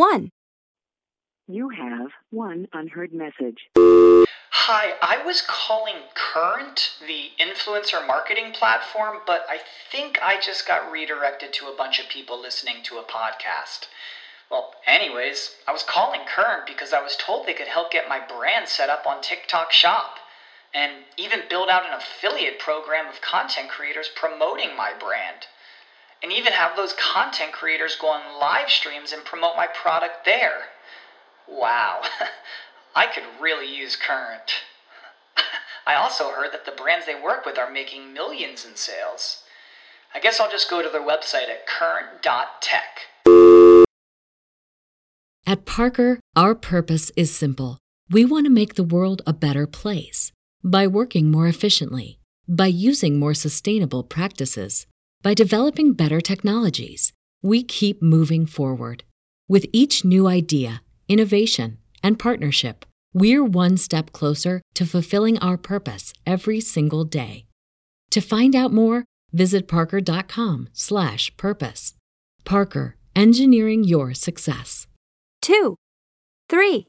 1. You have one unheard message. Hi, I was calling Current, the influencer marketing platform, but I think I just got redirected to a bunch of people listening to a podcast. Well, anyways, I was calling Current because I was told they could help get my brand set up on TikTok Shop and even build out an affiliate program of content creators promoting my brand. And even have those content creators go on live streams and promote my product there. Wow, I could really use Current. I also heard that the brands they work with are making millions in sales. I guess I'll just go to their website at current.tech. At Parker, our purpose is simple. We want to make the world a better place by working more efficiently, by using more sustainable practices, by developing better technologies. We keep moving forward. With each new idea, innovation, and partnership, we're one step closer to fulfilling our purpose every single day. To find out more, visit parker.com/purpose. Parker, engineering your success. 2. 3.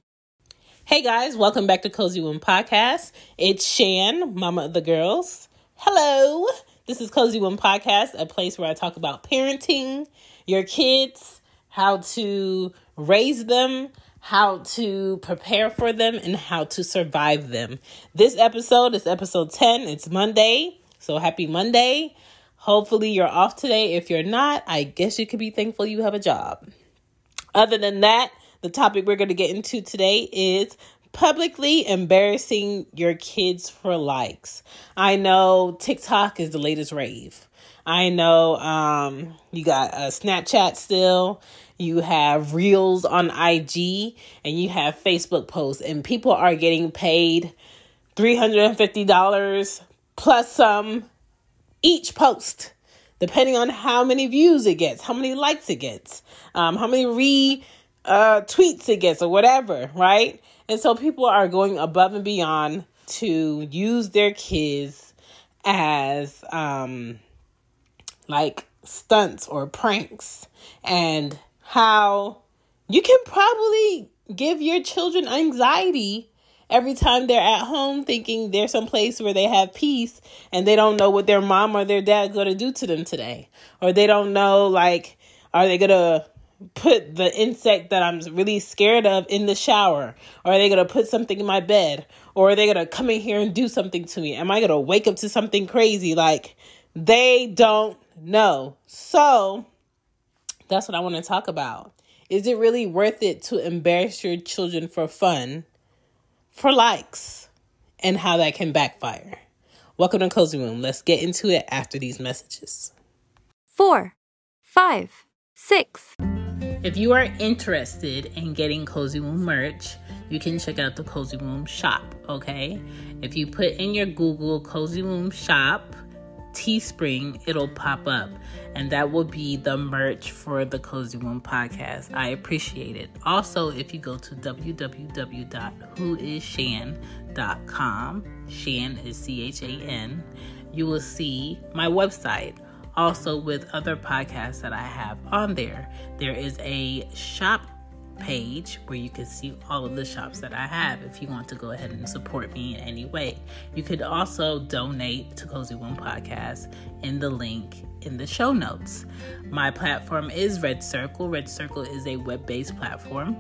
Hey guys, welcome back to Cozy Womb Podcast. It's Chan, mama of the girls. Hello. This is Cozy Womb Podcast, a place where I talk about parenting, your kids, how to raise them, how to prepare for them, and how to survive them. This episode is episode 10. It's Monday. So happy Monday. Hopefully you're off today. If you're not, I guess you could be thankful you have a job. Other than that, the topic we're going to get into today is publicly embarrassing your kids for likes. I know TikTok is the latest rave. I know um, you got uh, Snapchat still, you have Reels on IG, and you have Facebook posts, and people are getting paid $350 plus some each post, depending on how many views it gets, how many likes it gets, um, how many re uh, tweets it gets, or whatever, right? And so people are going above and beyond to use their kids as um, like stunts or pranks, and how you can probably give your children anxiety every time they're at home thinking they're someplace where they have peace and they don't know what their mom or their dad going to do to them today. Or they don't know like are they going to put the insect that I'm really scared of in the shower? Or are they going to put something in my bed? Or are they going to come in here and do something to me? Am I going to wake up to something crazy? Like, they don't know. So, that's what I want to talk about. Is it really worth it to embarrass your children for fun, for likes, and how that can backfire? Welcome to Cozy Womb. Let's get into it after these messages. 4. 5. 6. If you are interested in getting Cozy Womb merch, you can check out the Cozy Womb shop, okay? If you put in your Google Cozy Womb shop, Teespring, it'll pop up. And that will be the merch for the Cozy Womb podcast. I appreciate it. Also, if you go to www.whoischan.com, Chan is C H A N, you will see my website also with other podcasts that I have on there. There is a shop page where you can see all of the shops that I have if you want to go ahead and support me in any way. You could also donate to Cozy Womb Podcast in the link in the show notes. My platform is Red Circle. Red Circle is a web based platform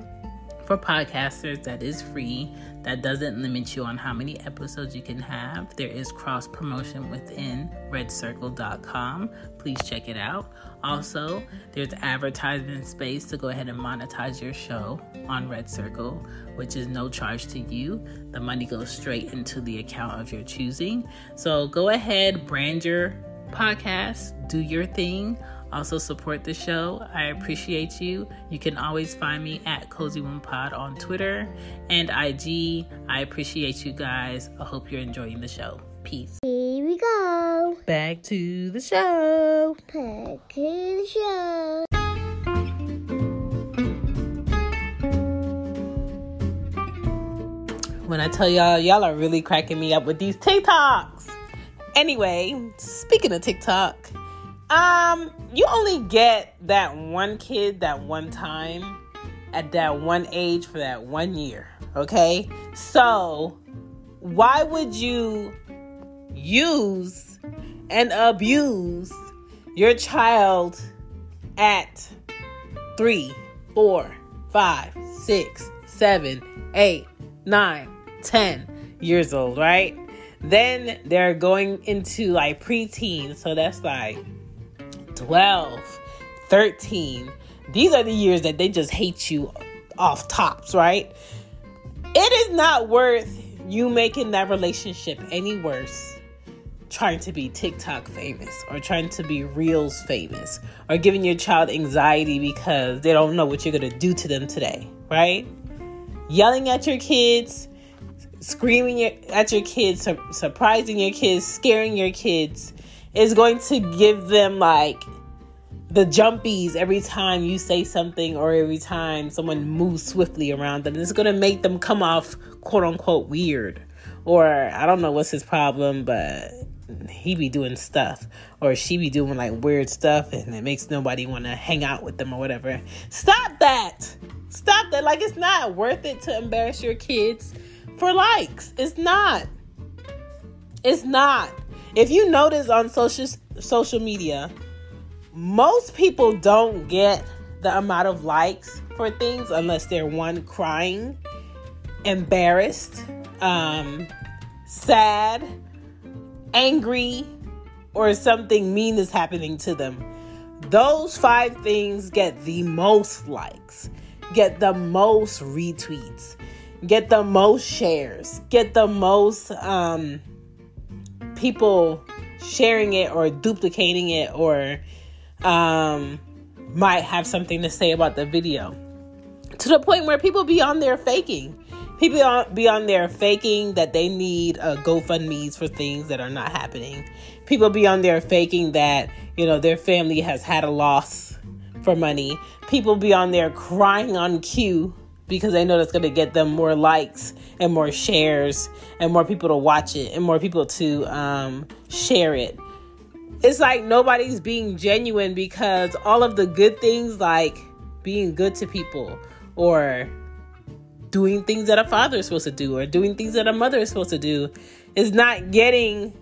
for podcasters that is free that doesn't limit you on how many episodes you can have there is cross promotion within redcircle.com please check it out. Also there's advertisement space to go ahead and monetize your show on red circle which is no charge to you. The money goes straight into the account of your choosing. So go ahead brand your podcast do your thing also, support the show. I appreciate you. You can always find me at Cozy Womb Pod on Twitter and IG. I appreciate you guys. I hope you're enjoying the show. Peace. Here we go. Back to the show. Back to the show. When I tell y'all, y'all are really cracking me up with these TikToks. Anyway, speaking of TikTok, um, you only get that one kid that one time. at that one age for that one year. Okay? So, why would you use and abuse your child at three, four, five, six, seven, eight, nine, ten years old, right? Then they're going into like preteen, so that's like 12, 13. These are the years that they just hate you off tops, right? It is not worth you making that relationship any worse trying to be TikTok famous or trying to be Reels famous or giving your child anxiety because they don't know what you're going to do to them today, right? Yelling at your kids, screaming at your kids, surprising your kids, scaring your kids is going to give them like the jumpies every time you say something or every time someone moves swiftly around them. It's going to make them come off quote unquote weird. Or I don't know what's his problem, but he be doing stuff or she be doing like weird stuff and it makes nobody want to hang out with them or whatever. Stop that. Stop that. Like it's not worth it to embarrass your kids for likes. It's not. It's not. If you notice on social social media, most people don't get the amount of likes for things unless they're one crying, embarrassed, um, sad, angry, or something mean is happening to them. Those five things get the most likes, get the most retweets, get the most shares, get the most um, people sharing it or duplicating it or um, might have something to say about the video. To the point where people be on there faking. People be on there faking that they need a GoFundMe's for things that are not happening. People be on there faking that, you know, their family has had a loss for money. People be on there crying on cue because they know that's going to get them more likes and more shares and more people to watch it and more people to um, share it. It's like nobody's being genuine because all of the good things like being good to people or doing things that a father is supposed to do or doing things that a mother is supposed to do is not getting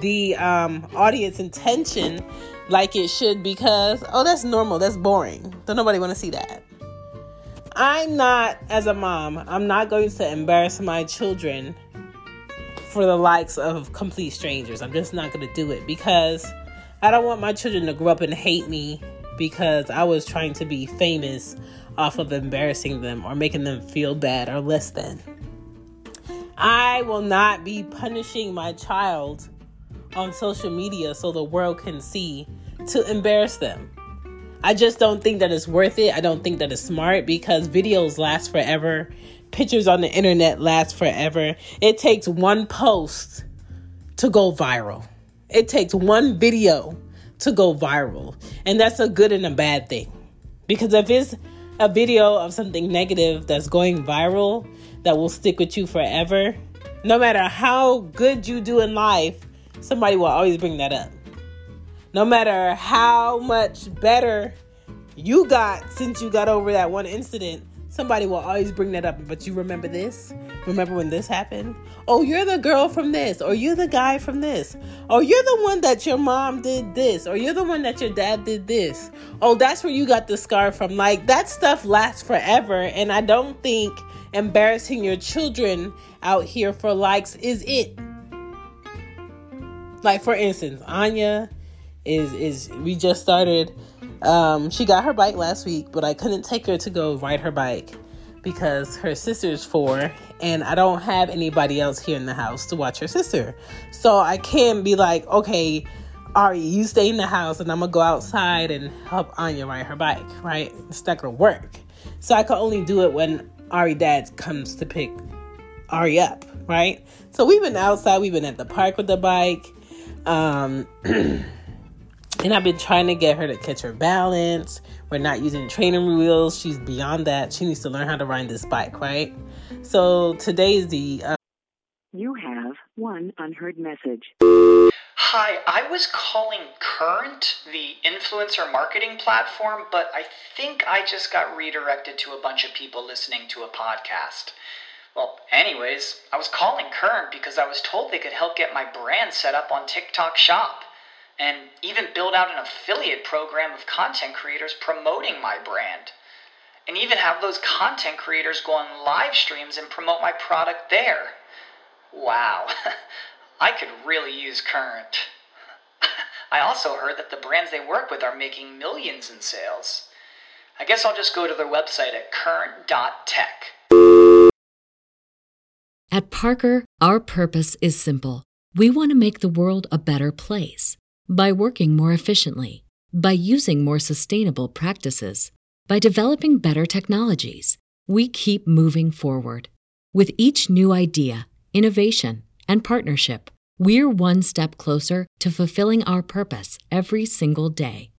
the um, audience attention like it should because oh that's normal. That's boring. Don't nobody want to see that i'm not as a mom i'm not going to embarrass my children for the likes of complete strangers i'm just not going to do it because I don't want my children to grow up and hate me because I was trying to be famous off of embarrassing them or making them feel bad or less than. I will not be punishing my child on social media so the world can see to embarrass them. I just don't think that it's worth it. I don't think that it's smart because videos last forever. Pictures on the internet last forever. It takes one post to go viral. It takes one video to go viral. And that's a good and a bad thing. Because if it's a video of something negative that's going viral that will stick with you forever, no matter how good you do in life, somebody will always bring that up. No matter how much better you got since you got over that one incident, somebody will always bring that up. But you remember this? Remember when this happened? Oh, you're the girl from this, or you're the guy from this, or you're the one that your mom did this, or you're the one that your dad did this. Oh, that's where you got the scar from. Like that stuff lasts forever, and I don't think embarrassing your children out here for likes is it. Like for instance, Anya is is we just started um, she got her bike last week, but I couldn't take her to go ride her bike because her sister's four and I don't have anybody else here in the house to watch her sister. So I can't be like, okay, Ari, you stay in the house and I'm gonna go outside and help Anya ride her bike, right? It's not gonna work. So I can only do it when Ari dad comes to pick Ari up, right? So we've been outside, we've been at the park with the bike. Um And I've been trying to get her to catch her balance. We're not using training wheels. She's beyond that. She needs to learn how to ride this bike, right? So today's the. Uh... you have one unheard message. Hi, I was calling Current, the influencer marketing platform, but I think I just got redirected to a bunch of people listening to a podcast. Well, anyways, I was calling Current because I was told they could help get my brand set up on TikTok Shop and even build out an affiliate program of content creators promoting my brand. And even have those content creators go on live streams and promote my product there. Wow, I could really use Current. I also heard that the brands they work with are making millions in sales. I guess I'll just go to their website at current.tech. At Parker, our purpose is simple. We want to make the world a better place by working more efficiently, by using more sustainable practices, by developing better technologies. We keep moving forward. With each new idea, innovation, and partnership, we're one step closer to fulfilling our purpose every single day.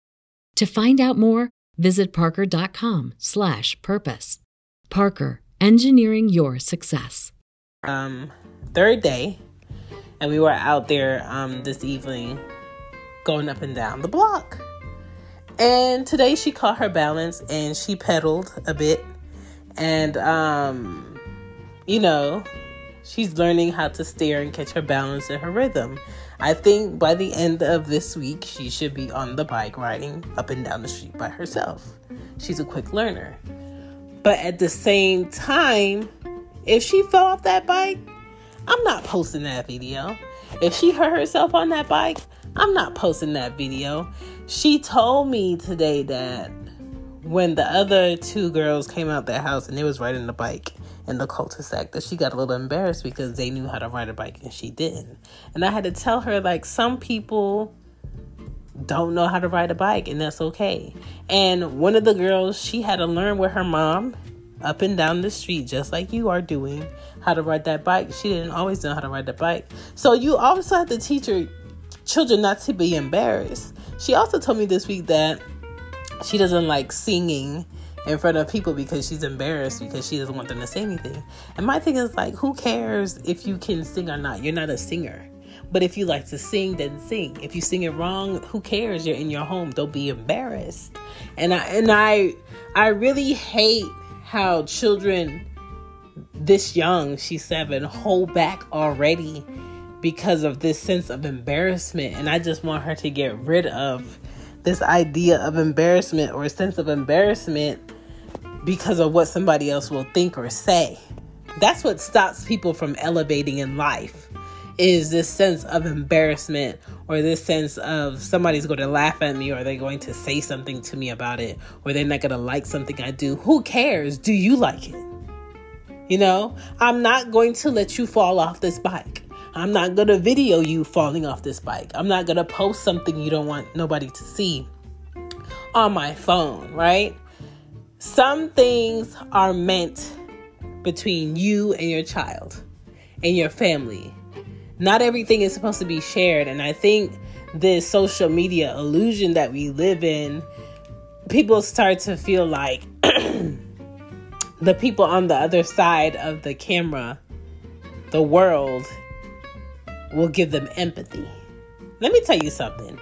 To find out more, visit parker.com/purpose. Parker, engineering your success. um third day and we were out there um this evening going up and down the block. And today she caught her balance and she pedaled a bit. And um you know she's learning how to steer and catch her balance and her rhythm. I think by the end of this week she should be on the bike riding up and down the street by herself. She's a quick learner. But at the same time if she fell off that bike, I'm not posting that video. If she hurt herself on that bike, I'm not posting that video. She told me today that when the other two girls came out their house and they was riding the bike in the cul-de-sac that she got a little embarrassed because they knew how to ride a bike and she didn't. And I had to tell her like some people don't know how to ride a bike and that's okay. And one of the girls, she had to learn with her mom up and down the street just like you are doing how to ride that bike. She didn't always know how to ride the bike. So you also have to teach your children not to be embarrassed. She also told me this week that she doesn't like singing in front of people because she's embarrassed because she doesn't want them to say anything. And my thing is like who cares if you can sing or not? You're not a singer. But if you like to sing, then sing. If you sing it wrong, who cares? You're in your home. Don't be embarrassed. And I and I I really hate how children this young, she's seven, hold back already because of this sense of embarrassment. And I just want her to get rid of this idea of embarrassment or a sense of embarrassment because of what somebody else will think or say. That's what stops people from elevating in life is this sense of embarrassment or this sense of somebody's going to laugh at me or they're going to say something to me about it or they're not going to like something I do. Who cares? Do you like it? You know, I'm not going to let you fall off this bike. I'm not going to video you falling off this bike. I'm not going to post something you don't want nobody to see on my phone, right? Some things are meant between you and your child and your family not everything is supposed to be shared. And I think this social media illusion that we live in, people start to feel like the people on the other side of the camera, the world, will give them empathy. Let me tell you something.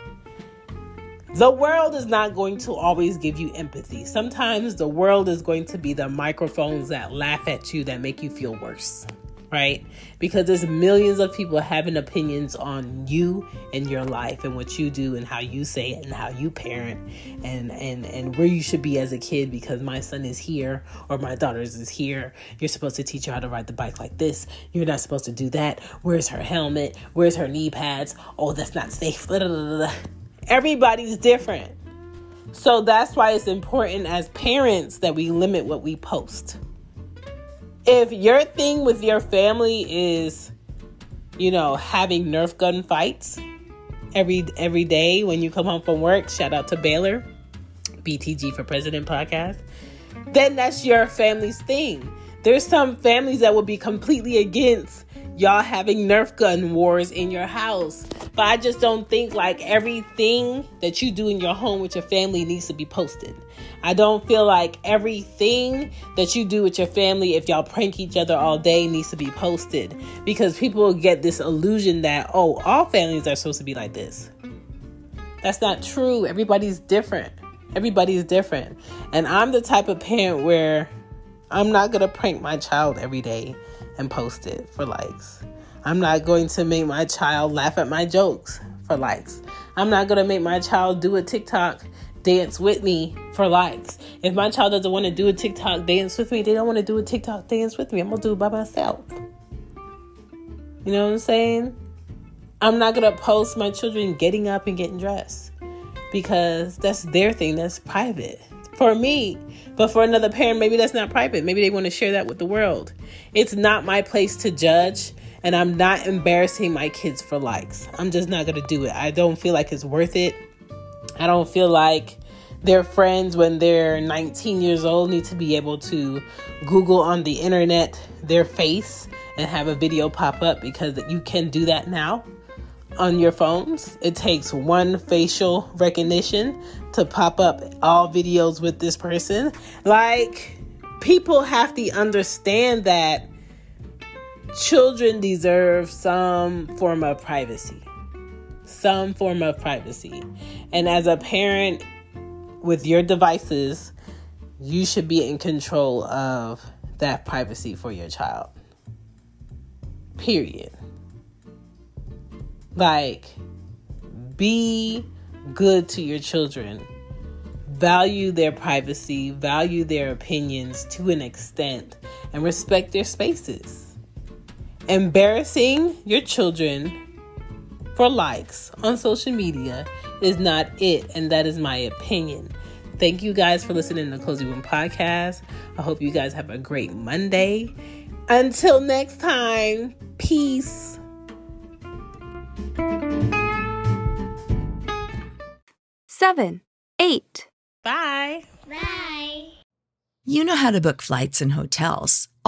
The world is not going to always give you empathy. Sometimes the world is going to be the microphones that laugh at you that make you feel worse right? Because there's millions of people having opinions on you and your life and what you do and how you say it and how you parent and and and where you should be as a kid because my son is here or my daughter's is here. You're supposed to teach her how to ride the bike like this. You're not supposed to do that. Where's her helmet? Where's her knee pads? Oh, that's not safe. Everybody's different. So that's why it's important as parents that we limit what we post if your thing with your family is, you know, having Nerf gun fights every every day when you come home from work, shout out to Baylor, BTG for President podcast, then that's your family's thing. There's some families that will be completely against y'all having Nerf gun wars in your house. But I just don't think like everything that you do in your home with your family needs to be posted. I don't feel like everything that you do with your family, if y'all prank each other all day, needs to be posted because people get this illusion that, oh, all families are supposed to be like this. That's not true. Everybody's different. Everybody's different. And I'm the type of parent where I'm not going to prank my child every day and post it for likes. I'm not going to make my child laugh at my jokes for likes. I'm not going to make my child do a TikTok dance with me for likes. If my child doesn't want to do a TikTok dance with me, they don't want to do a TikTok dance with me. I'm going to do it by myself. You know what I'm saying? I'm not going to post my children getting up and getting dressed because that's their thing. That's private for me. But for another parent, maybe that's not private. Maybe they want to share that with the world. It's not my place to judge and I'm not embarrassing my kids for likes. I'm just not going to do it. I don't feel like it's worth it. I don't feel like their friends when they're 19 years old need to be able to Google on the internet their face and have a video pop up because you can do that now on your phones. It takes one facial recognition to pop up all videos with this person. Like, people have to understand that children deserve some form of privacy. Some form of privacy. And as a parent with your devices, you should be in control of that privacy for your child. Period. Like, be good to your children. Value their privacy, value their opinions to an extent, and respect their spaces embarrassing your children for likes on social media is not it, and that is my opinion. Thank you guys for listening to the Cozy Womb Podcast. I hope you guys have a great Monday. Until next time, peace. seven, eight. Bye. Bye. You know how to book flights and hotels.